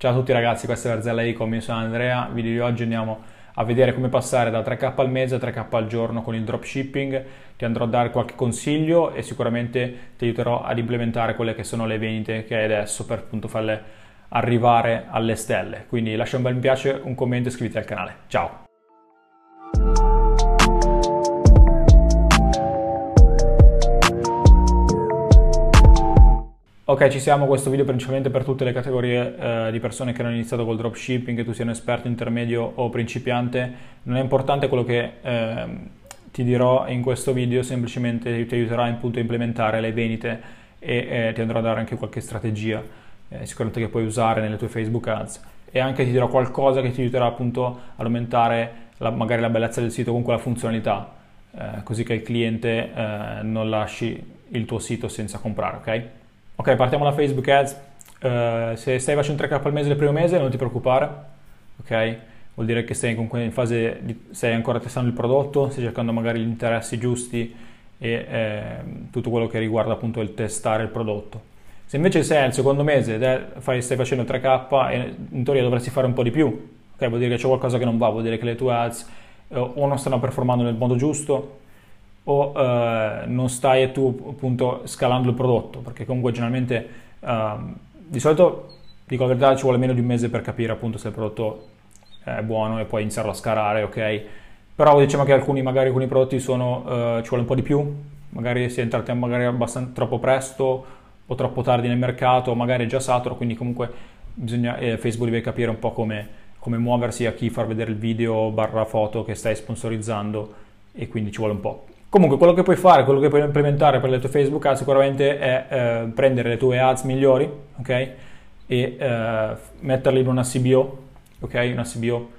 Ciao a tutti ragazzi, questa è Verzella Ecom, io sono Andrea, video di oggi andiamo a vedere come passare da 3k al mese a 3k al giorno con il dropshipping, ti andrò a dare qualche consiglio e sicuramente ti aiuterò ad implementare quelle che sono le vendite che hai adesso per appunto farle arrivare alle stelle. Quindi lascia un bel mi piace, un commento e iscriviti al canale. Ciao! Ok, ci siamo, questo video principalmente per tutte le categorie eh, di persone che hanno iniziato col dropshipping, che tu sia un esperto, intermedio o principiante. Non è importante quello che eh, ti dirò in questo video, semplicemente ti aiuterà appunto a implementare le vendite e eh, ti andrò a dare anche qualche strategia, eh, sicuramente che puoi usare nelle tue Facebook Ads. E anche ti dirò qualcosa che ti aiuterà appunto ad aumentare la, magari la bellezza del sito, comunque la funzionalità, eh, così che il cliente eh, non lasci il tuo sito senza comprare, ok? Ok, partiamo da Facebook Ads. Uh, se stai facendo 3k al mese il primo mese, non ti preoccupare, ok? Vuol dire che sei comunque in fase di, stai ancora testando il prodotto, stai cercando magari gli interessi giusti e eh, tutto quello che riguarda appunto il testare il prodotto. Se invece sei al secondo mese fai, stai facendo 3k e in teoria dovresti fare un po' di più, ok? Vuol dire che c'è qualcosa che non va, vuol dire che le tue ads eh, o non stanno performando nel modo giusto o eh, non stai tu appunto scalando il prodotto, perché comunque generalmente eh, di solito dico la verità ci vuole meno di un mese per capire appunto se il prodotto è buono e poi iniziarlo a scalare, ok? Però diciamo che alcuni, magari alcuni prodotti sono, eh, ci vuole un po' di più, magari si è entrati magari abbastanza troppo presto o troppo tardi nel mercato, magari è già saturo, quindi comunque bisogna, eh, Facebook deve capire un po' come, come muoversi a chi far vedere il video barra foto che stai sponsorizzando e quindi ci vuole un po'. Comunque quello che puoi fare, quello che puoi implementare per le tue Facebook ads sicuramente è eh, prendere le tue ads migliori, ok? E eh, metterle in una CBO, ok? Una CBO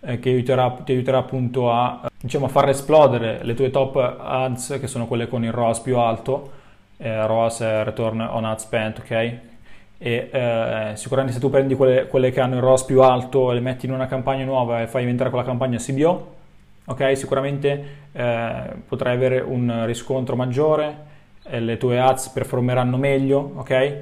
eh, che aiuterà, ti aiuterà appunto a, diciamo, a far esplodere le tue top ads che sono quelle con il ROAS più alto, eh, ROAS è Return on Ad Spent, ok? E eh, sicuramente se tu prendi quelle, quelle che hanno il ROAS più alto e le metti in una campagna nuova e fai diventare quella campagna CBO, ok? Sicuramente eh, potrai avere un riscontro maggiore, eh, le tue ads performeranno meglio, ok?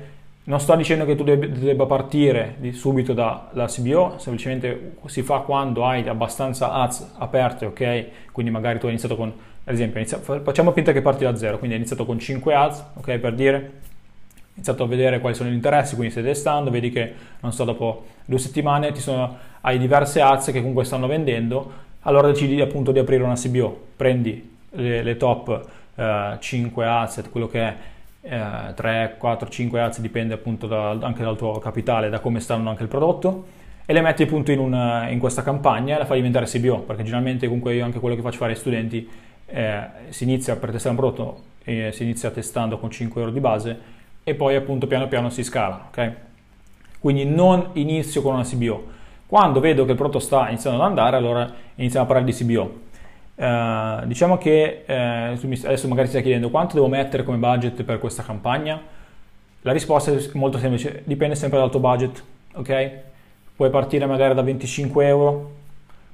Non sto dicendo che tu debba partire subito dalla CBO, semplicemente si fa quando hai abbastanza ads aperte, ok? Quindi magari tu hai iniziato con, ad esempio, inizia, facciamo finta che parti da zero, quindi hai iniziato con 5 ads, ok? Per dire, iniziato a vedere quali sono gli interessi, quindi stai testando, vedi che, non so, dopo due settimane sono, hai diverse ads che comunque stanno vendendo, allora decidi appunto di aprire una CBO, prendi le, le top eh, 5 asset, quello che è eh, 3, 4, 5 asset, dipende appunto da, anche dal tuo capitale, da come stanno anche il prodotto, e le metti appunto in, una, in questa campagna e la fai diventare CBO, perché generalmente comunque io anche quello che faccio fare ai studenti eh, si inizia per testare un prodotto, eh, si inizia testando con 5 euro di base e poi appunto piano piano si scala, ok? Quindi non inizio con una CBO, quando vedo che il prodotto sta iniziando ad andare, allora iniziamo a parlare di CBO. Uh, diciamo che uh, adesso magari stai chiedendo quanto devo mettere come budget per questa campagna. La risposta è molto semplice, dipende sempre dal tuo budget, ok? Puoi partire magari da 25 euro,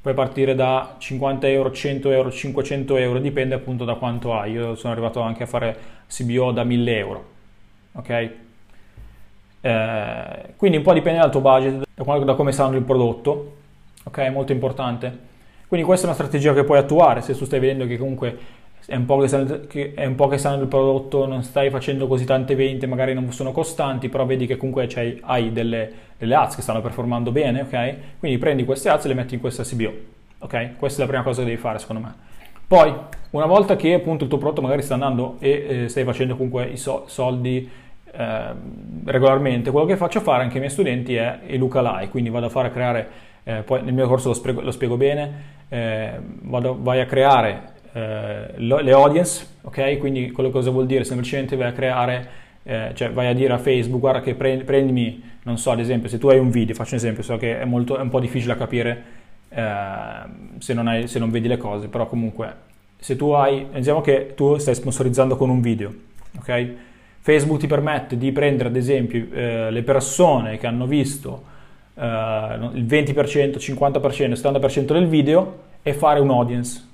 puoi partire da 50 euro, 100 euro, 500 euro, dipende appunto da quanto hai. Io sono arrivato anche a fare CBO da 1000 euro, ok? Eh, quindi un po' dipende dal tuo budget, da come sta il prodotto, ok? Molto importante. Quindi questa è una strategia che puoi attuare se tu stai vedendo che comunque è un po' che sta, sta nel prodotto, non stai facendo così tante vendite, magari non sono costanti, però vedi che comunque hai delle, delle ads che stanno performando bene, ok? Quindi prendi queste ads e le metti in questa CBO, ok? Questa è la prima cosa che devi fare secondo me. Poi, una volta che appunto il tuo prodotto magari sta andando e eh, stai facendo comunque i so- soldi eh, regolarmente, quello che faccio fare anche ai miei studenti è il lookalike, quindi vado a fare a creare, eh, poi nel mio corso lo, spiego, lo spiego bene, eh, vado, vai a creare eh, le audience, ok? Quindi quello cosa vuol dire? Semplicemente vai a creare, eh, cioè vai a dire a Facebook, guarda che prendi, prendimi, non so, ad esempio, se tu hai un video, faccio un esempio, so che è, molto, è un po' difficile da capire se non, hai, se non vedi le cose, però comunque se tu hai, diciamo che tu stai sponsorizzando con un video, ok? Facebook ti permette di prendere ad esempio eh, le persone che hanno visto eh, il 20%, 50%, 70% del video e fare un audience,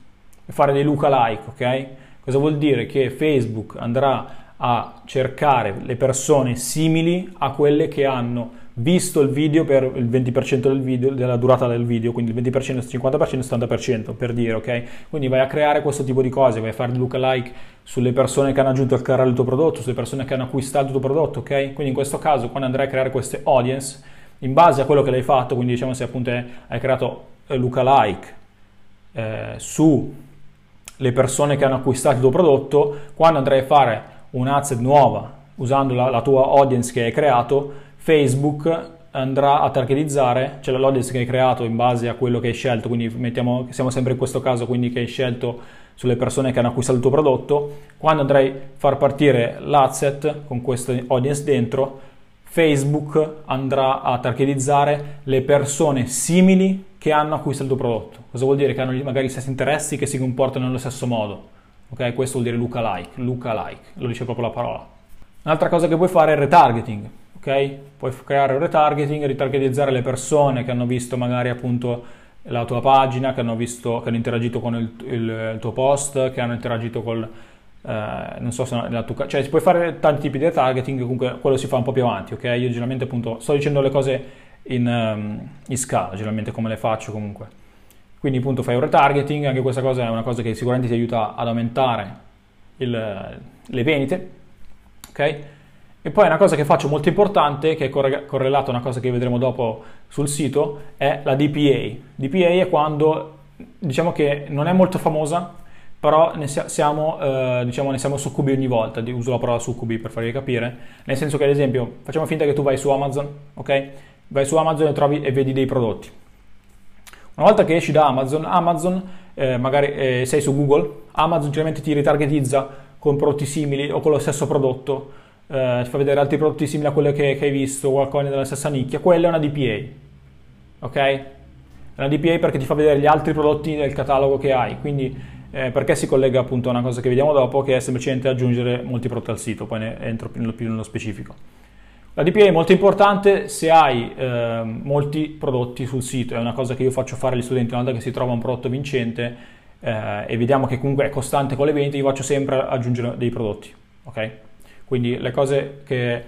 e fare dei lookalike, ok? Cosa vuol dire? Che Facebook andrà a cercare le persone simili a quelle che hanno visto il video per il 20% del video, della durata del video, quindi il 20%, il 50%, il 70% per dire, ok? Quindi vai a creare questo tipo di cose, vai a fare lookalike sulle persone che hanno aggiunto al carrello il tuo prodotto, sulle persone che hanno acquistato il tuo prodotto, ok? Quindi in questo caso quando andrai a creare queste audience, in base a quello che l'hai fatto, quindi diciamo se appunto hai creato eh, lookalike eh, su le persone che hanno acquistato il tuo prodotto, quando andrai a fare un asset nuova usando la, la tua audience che hai creato, Facebook andrà a targetizzare, cioè l'audience che hai creato in base a quello che hai scelto, quindi mettiamo, siamo sempre in questo caso, quindi che hai scelto sulle persone che hanno acquistato il tuo prodotto, quando andrai a far partire l'asset con questa audience dentro, Facebook andrà a targetizzare le persone simili che hanno acquistato il tuo prodotto. Cosa vuol dire? Che hanno magari gli stessi interessi, che si comportano nello stesso modo. Ok? Questo vuol dire lookalike, lookalike, lo dice proprio la parola. Un'altra cosa che puoi fare è il retargeting, ok? Puoi creare un retargeting, ritargetizzare le persone che hanno visto magari appunto la tua pagina, che hanno, visto, che hanno interagito con il, il, il tuo post, che hanno interagito col, eh, non so se la tua, cioè puoi fare tanti tipi di retargeting, comunque quello si fa un po' più avanti, ok? Io generalmente appunto sto dicendo le cose in, um, in scala, generalmente come le faccio comunque. Quindi appunto fai un retargeting, anche questa cosa è una cosa che sicuramente ti aiuta ad aumentare il, le vendite, ok? E poi una cosa che faccio molto importante, che è correlata a una cosa che vedremo dopo sul sito, è la DPA. DPA è quando, diciamo che non è molto famosa, però ne siamo, eh, diciamo, ne siamo succubi ogni volta, uso la parola succubi per farvi capire, nel senso che ad esempio, facciamo finta che tu vai su Amazon, ok? Vai su Amazon e trovi e vedi dei prodotti. Una volta che esci da Amazon, Amazon, eh, magari eh, sei su Google, Amazon generalmente ti ritargetizza con prodotti simili o con lo stesso prodotto, eh, ti fa vedere altri prodotti simili a quelli che, che hai visto, qualcosa della stessa nicchia, quella è una DPA, ok? È una DPA perché ti fa vedere gli altri prodotti del catalogo che hai, quindi eh, perché si collega appunto a una cosa che vediamo dopo, che è semplicemente aggiungere molti prodotti al sito, poi ne entro più nello specifico. La DPA è molto importante se hai eh, molti prodotti sul sito, è una cosa che io faccio fare agli studenti una volta che si trova un prodotto vincente eh, e vediamo che comunque è costante con le vendite, io faccio sempre aggiungere dei prodotti, ok? Quindi le cose che,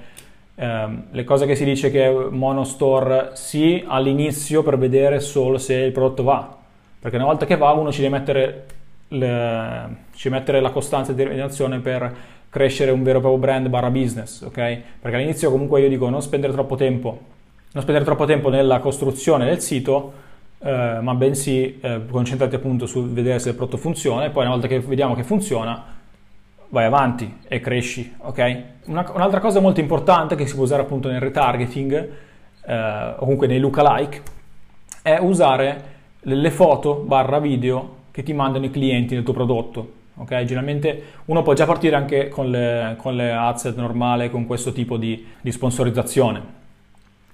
ehm, le cose che si dice che monostore sì all'inizio per vedere solo se il prodotto va, perché una volta che va uno ci deve mettere le, ci mettere la costanza di determinazione per crescere un vero e proprio brand barra business, ok? Perché all'inizio comunque io dico non spendere troppo tempo, non spendere troppo tempo nella costruzione del sito, eh, ma bensì eh, concentrati appunto su vedere se il prodotto funziona e poi una volta che vediamo che funziona vai avanti e cresci, ok? Una, un'altra cosa molto importante che si può usare appunto nel retargeting eh, o comunque nei lookalike è usare le foto barra video che ti mandano i clienti del tuo prodotto. Okay? Generalmente uno può già partire anche con le, con le ads normale, con questo tipo di, di sponsorizzazione.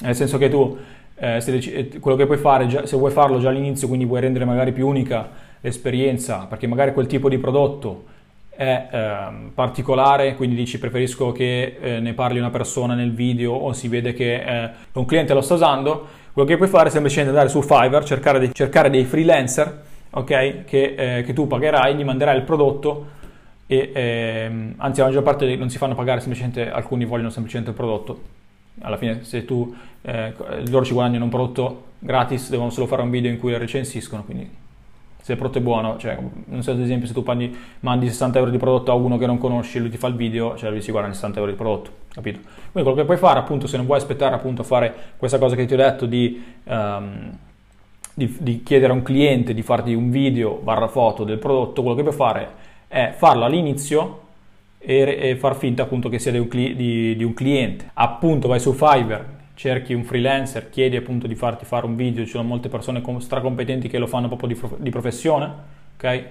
Nel senso che tu, eh, se, eh, quello che puoi fare, già, se vuoi farlo già all'inizio, quindi vuoi rendere magari più unica l'esperienza, perché magari quel tipo di prodotto è eh, particolare, quindi dici preferisco che eh, ne parli una persona nel video o si vede che eh, un cliente lo sta usando, quello che puoi fare è semplicemente andare su Fiverr, cercare, di, cercare dei freelancer ok? Che, eh, che, tu pagherai, gli manderai il prodotto e ehm, anzi la maggior parte non si fanno pagare, semplicemente alcuni vogliono semplicemente il prodotto. Alla fine se tu eh, loro ci guadagnano un prodotto gratis, devono solo fare un video in cui lo recensiscono, quindi se il prodotto è buono, cioè, non so ad esempio se tu mandi, mandi 60 euro di prodotto a uno che non conosci lui ti fa il video, cioè lui si guadagna 60 euro di prodotto, capito? Quindi quello che puoi fare appunto se non vuoi aspettare appunto a fare questa cosa che ti ho detto di... Um, di, di, chiedere a un cliente di farti un video barra foto del prodotto, quello che puoi fare è farlo all'inizio e, e far finta appunto che sia di un, di, di un, cliente. Appunto vai su Fiverr, cerchi un freelancer, chiedi appunto di farti fare un video, ci sono molte persone stracompetenti che lo fanno proprio di, di professione, ok?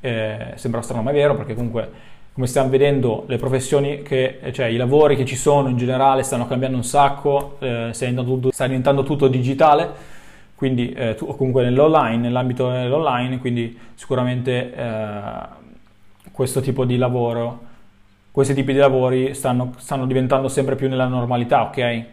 Eh, sembra strano ma è vero perché comunque come stiamo vedendo le professioni che, cioè i lavori che ci sono in generale stanno cambiando un sacco, eh, sta, diventando tutto, sta diventando tutto digitale quindi eh, tu, comunque nell'online, nell'ambito dell'online, quindi sicuramente eh, questo tipo di lavoro, questi tipi di lavori stanno, stanno diventando sempre più nella normalità, ok?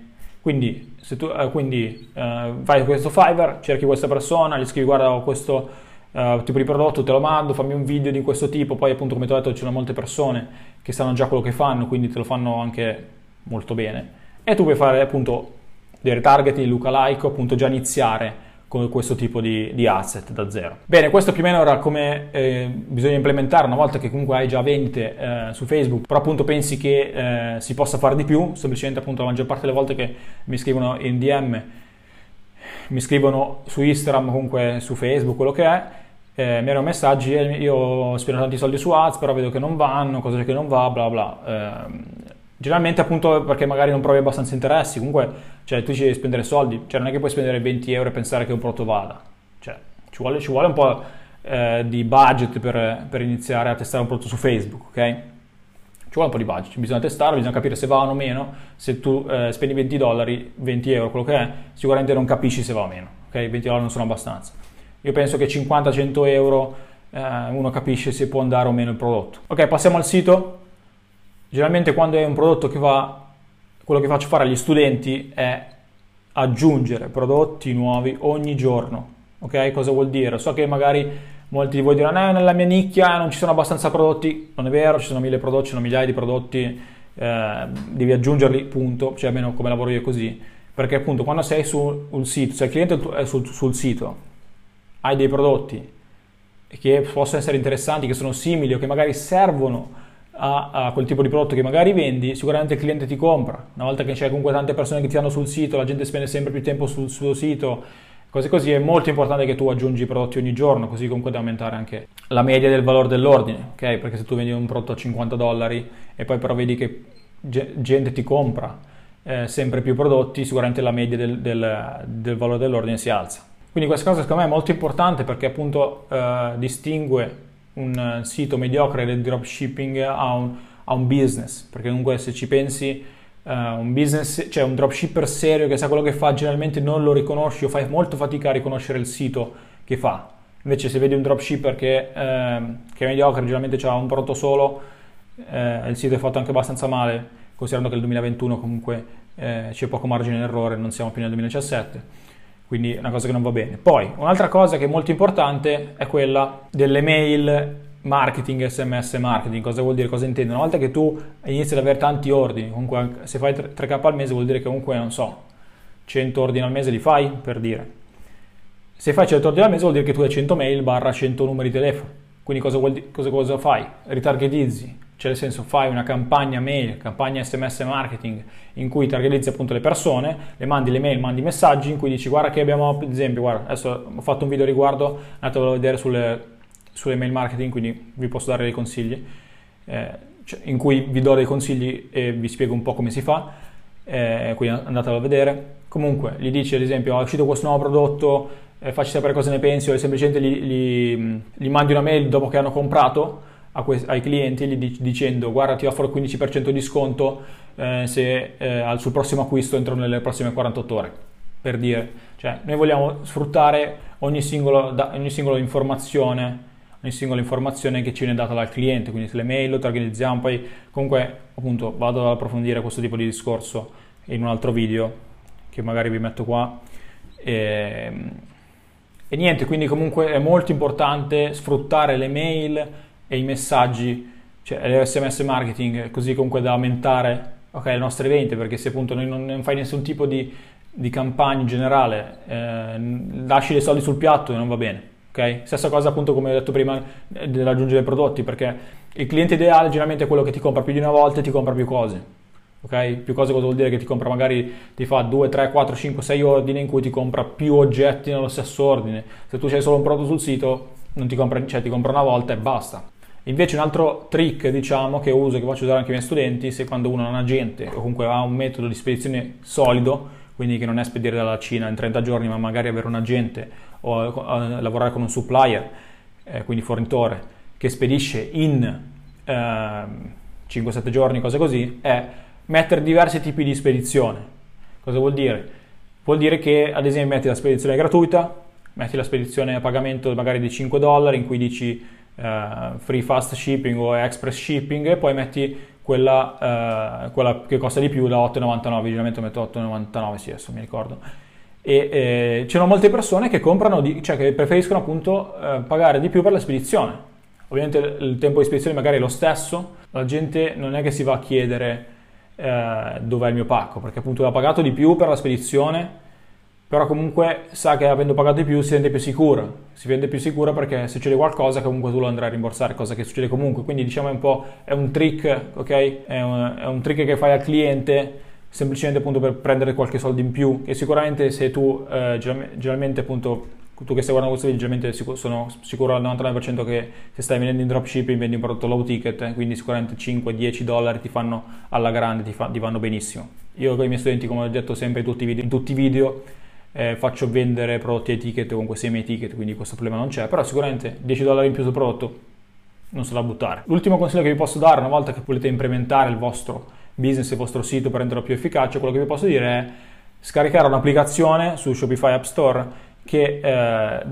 Quindi, se tu eh, quindi, eh, fai questo Fiverr, cerchi questa persona, gli scrivi guarda ho questo uh, tipo di prodotto, te lo mando, fammi un video di questo tipo, poi appunto come ti ho detto ci sono molte persone che sanno già quello che fanno, quindi te lo fanno anche molto bene. E tu puoi fare appunto dei retargeting, lookalike, appunto già iniziare con questo tipo di, di, asset da zero. Bene, questo più o meno era come eh, bisogna implementare una volta che comunque hai già vendite eh, su Facebook, però appunto pensi che eh, si possa fare di più, semplicemente appunto la maggior parte delle volte che mi scrivono in DM, mi scrivono su Instagram, comunque su Facebook, quello che è, eh, mi arrivano messaggi, io spendo tanti soldi su ads, però vedo che non vanno, cosa che non va, bla bla. Eh, generalmente appunto perché magari non provi abbastanza interessi, comunque cioè, tu ci devi spendere soldi, cioè non è che puoi spendere 20 euro e pensare che un prodotto vada, cioè ci vuole, ci vuole un po' eh, di budget per, per, iniziare a testare un prodotto su Facebook, ok? Ci vuole un po' di budget, bisogna testarlo, bisogna capire se va o meno, se tu eh, spendi 20 dollari, 20 euro, quello che è, sicuramente non capisci se va o meno, ok? 20 dollari non sono abbastanza. Io penso che 50-100 euro eh, uno capisce se può andare o meno il prodotto. Ok, passiamo al sito. Generalmente quando è un prodotto che va, quello che faccio fare agli studenti è aggiungere prodotti nuovi ogni giorno. Ok, cosa vuol dire? So che magari molti di voi diranno, eh, nella mia nicchia non ci sono abbastanza prodotti. Non è vero, ci sono mille prodotti, ci sono migliaia di prodotti, eh, devi aggiungerli, punto, cioè almeno come lavoro io così. Perché appunto quando sei sul sito, se il cliente è sul, sul sito, hai dei prodotti che possono essere interessanti, che sono simili o che magari servono a, a, quel tipo di prodotto che magari vendi, sicuramente il cliente ti compra. Una volta che c'è comunque tante persone che ti hanno sul sito, la gente spende sempre più tempo sul suo sito, cose così, è molto importante che tu aggiungi prodotti ogni giorno, così comunque da aumentare anche la media del valore dell'ordine, ok? Perché se tu vendi un prodotto a 50 dollari e poi però vedi che gente ti compra eh, sempre più prodotti, sicuramente la media del, del, del valore dell'ordine si alza. Quindi questa cosa secondo me è molto importante perché appunto eh, distingue un sito mediocre del dropshipping a un, a un business, perché comunque se ci pensi uh, un business, cioè un dropshipper serio che sa quello che fa, generalmente non lo riconosci o fai molto fatica a riconoscere il sito che fa. Invece se vedi un dropshipper che, uh, che è mediocre, generalmente ha un prodotto solo, uh, il sito è fatto anche abbastanza male, considerando che nel 2021 comunque eh, c'è poco margine d'errore, non siamo più nel 2017 quindi una cosa che non va bene. Poi un'altra cosa che è molto importante è quella delle mail marketing, sms marketing, cosa vuol dire, cosa intendo? Una volta che tu inizi ad avere tanti ordini, comunque se fai 3k al mese vuol dire che comunque non so, 100 ordini al mese li fai per dire. Se fai 100 ordini al mese vuol dire che tu hai 100 mail barra 100 numeri di telefono. Quindi cosa, vuol, cosa, cosa fai? Ritargetizzi, cioè nel senso fai una campagna mail, campagna sms marketing in cui targetizzi appunto le persone, le mandi le mail, mandi messaggi in cui dici guarda che abbiamo, ad esempio, guarda, adesso ho fatto un video riguardo, andatevelo a vedere sulle, sulle mail marketing, quindi vi posso dare dei consigli, eh, cioè, in cui vi do dei consigli e vi spiego un po' come si fa, eh, quindi andatelo a vedere. Comunque gli dici ad esempio è uscito questo nuovo prodotto, eh, facci sapere cosa ne pensi o semplicemente gli, gli, gli mandi una mail dopo che hanno comprato que- ai clienti dic- dicendo guarda ti offro il 15% di sconto eh, se, eh, sul prossimo acquisto entro nelle prossime 48 ore. Per dire cioè noi vogliamo sfruttare ogni, singolo, da, ogni singola informazione ogni singola informazione che ci viene data dal cliente. Quindi se le mail lo organizziamo poi comunque appunto vado ad approfondire questo tipo di discorso in un altro video che magari vi metto qua. E, ehm, e niente quindi comunque è molto importante sfruttare le mail e i messaggi, cioè l'SMS marketing, così comunque da aumentare okay, le nostre vendite, perché se appunto noi non, non fai nessun tipo di, di campagna in generale, eh, lasci dei soldi sul piatto e non va bene. Okay? Stessa cosa appunto come ho detto prima dell'aggiungere prodotti, perché il cliente ideale generalmente è quello che ti compra più di una volta e ti compra più cose. Okay? Più cose cosa vuol dire che ti compra magari ti fa 2, 3, 4, 5, 6 ordini in cui ti compra più oggetti nello stesso ordine. Se tu hai solo un prodotto sul sito, non ti compra, cioè ti compra una volta e basta. Invece un altro trick, diciamo, che uso che faccio usare anche ai miei studenti, se quando uno è un agente o comunque ha un metodo di spedizione solido, quindi che non è spedire dalla Cina in 30 giorni, ma magari avere un agente o uh, lavorare con un supplier, eh, quindi fornitore, che spedisce in ehm, 5-7 giorni, cose così, è mettere diversi tipi di spedizione. Cosa vuol dire? Vuol dire che ad esempio metti la spedizione gratuita, metti la spedizione a pagamento magari di 5 dollari in cui dici uh, free fast shipping o express shipping e poi metti quella, uh, quella che costa di più da 8,99, generalmente metto 8,99, sì adesso mi ricordo. E eh, c'erano molte persone che comprano, di, cioè che preferiscono appunto eh, pagare di più per la spedizione. Ovviamente il tempo di spedizione magari è lo stesso, la gente non è che si va a chiedere eh, dov'è il mio pacco, perché appunto ha pagato di più per la spedizione, però comunque sa che avendo pagato di più si rende più sicura, si rende più sicura perché se succede qualcosa comunque tu lo andrai a rimborsare, cosa che succede comunque, quindi diciamo è un po' è un trick, ok? È un, è un trick che fai al cliente semplicemente appunto per prendere qualche soldo in più, che sicuramente se tu eh, generalmente appunto tu che stai guardando questo video generalmente sono sicuro al 99% che se stai vendendo in dropshipping vendi un prodotto low ticket, quindi sicuramente 5-10 dollari ti fanno alla grande, ti, fa, ti, vanno benissimo. Io con i miei studenti, come ho detto sempre in tutti i video, in tutti i video eh, faccio vendere prodotti a ticket o comunque semi ticket, quindi questo problema non c'è, però sicuramente 10 dollari in più sul prodotto non so da buttare. L'ultimo consiglio che vi posso dare una volta che volete implementare il vostro business, il vostro sito per renderlo più efficace, quello che vi posso dire è scaricare un'applicazione su Shopify App Store che eh,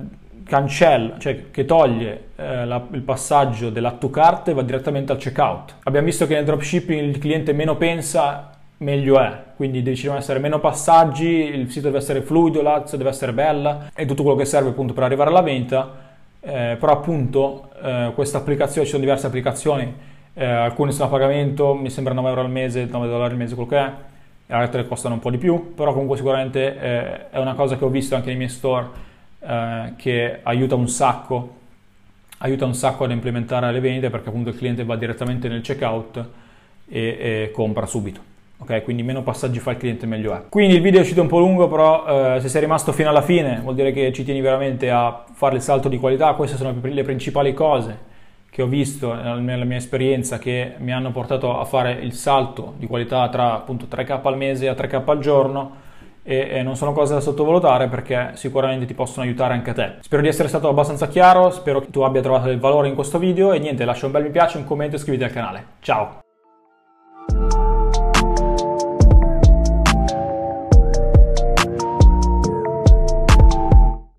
cancella, cioè che toglie eh, la, il passaggio dell'add to cart e va direttamente al checkout. Abbiamo visto che nel dropshipping il cliente meno pensa, meglio è, quindi devono essere meno passaggi, il sito deve essere fluido, l'ADS deve essere bella e tutto quello che serve appunto per arrivare alla vendita. Eh, però appunto eh, questa applicazione, ci sono diverse applicazioni, eh, alcune sono a pagamento, mi sembra 9 euro al mese, 9 dollari al mese, quello che è. Altre costano un po' di più, però comunque sicuramente eh, è una cosa che ho visto anche nei miei store eh, che aiuta un sacco, aiuta un sacco ad implementare le vendite perché appunto il cliente va direttamente nel checkout e, e compra subito. Ok, quindi meno passaggi fa il cliente meglio è. Quindi il video è uscito un po' lungo, però eh, se sei rimasto fino alla fine vuol dire che ci tieni veramente a fare il salto di qualità, queste sono le principali cose che ho visto nella mia esperienza che mi hanno portato a fare il salto di qualità tra appunto 3k al mese a 3k al giorno e, non sono cose da sottovalutare perché sicuramente ti possono aiutare anche a te. Spero di essere stato abbastanza chiaro, spero che tu abbia trovato del valore in questo video e niente, lascia un bel mi piace, un commento e iscriviti al canale. Ciao!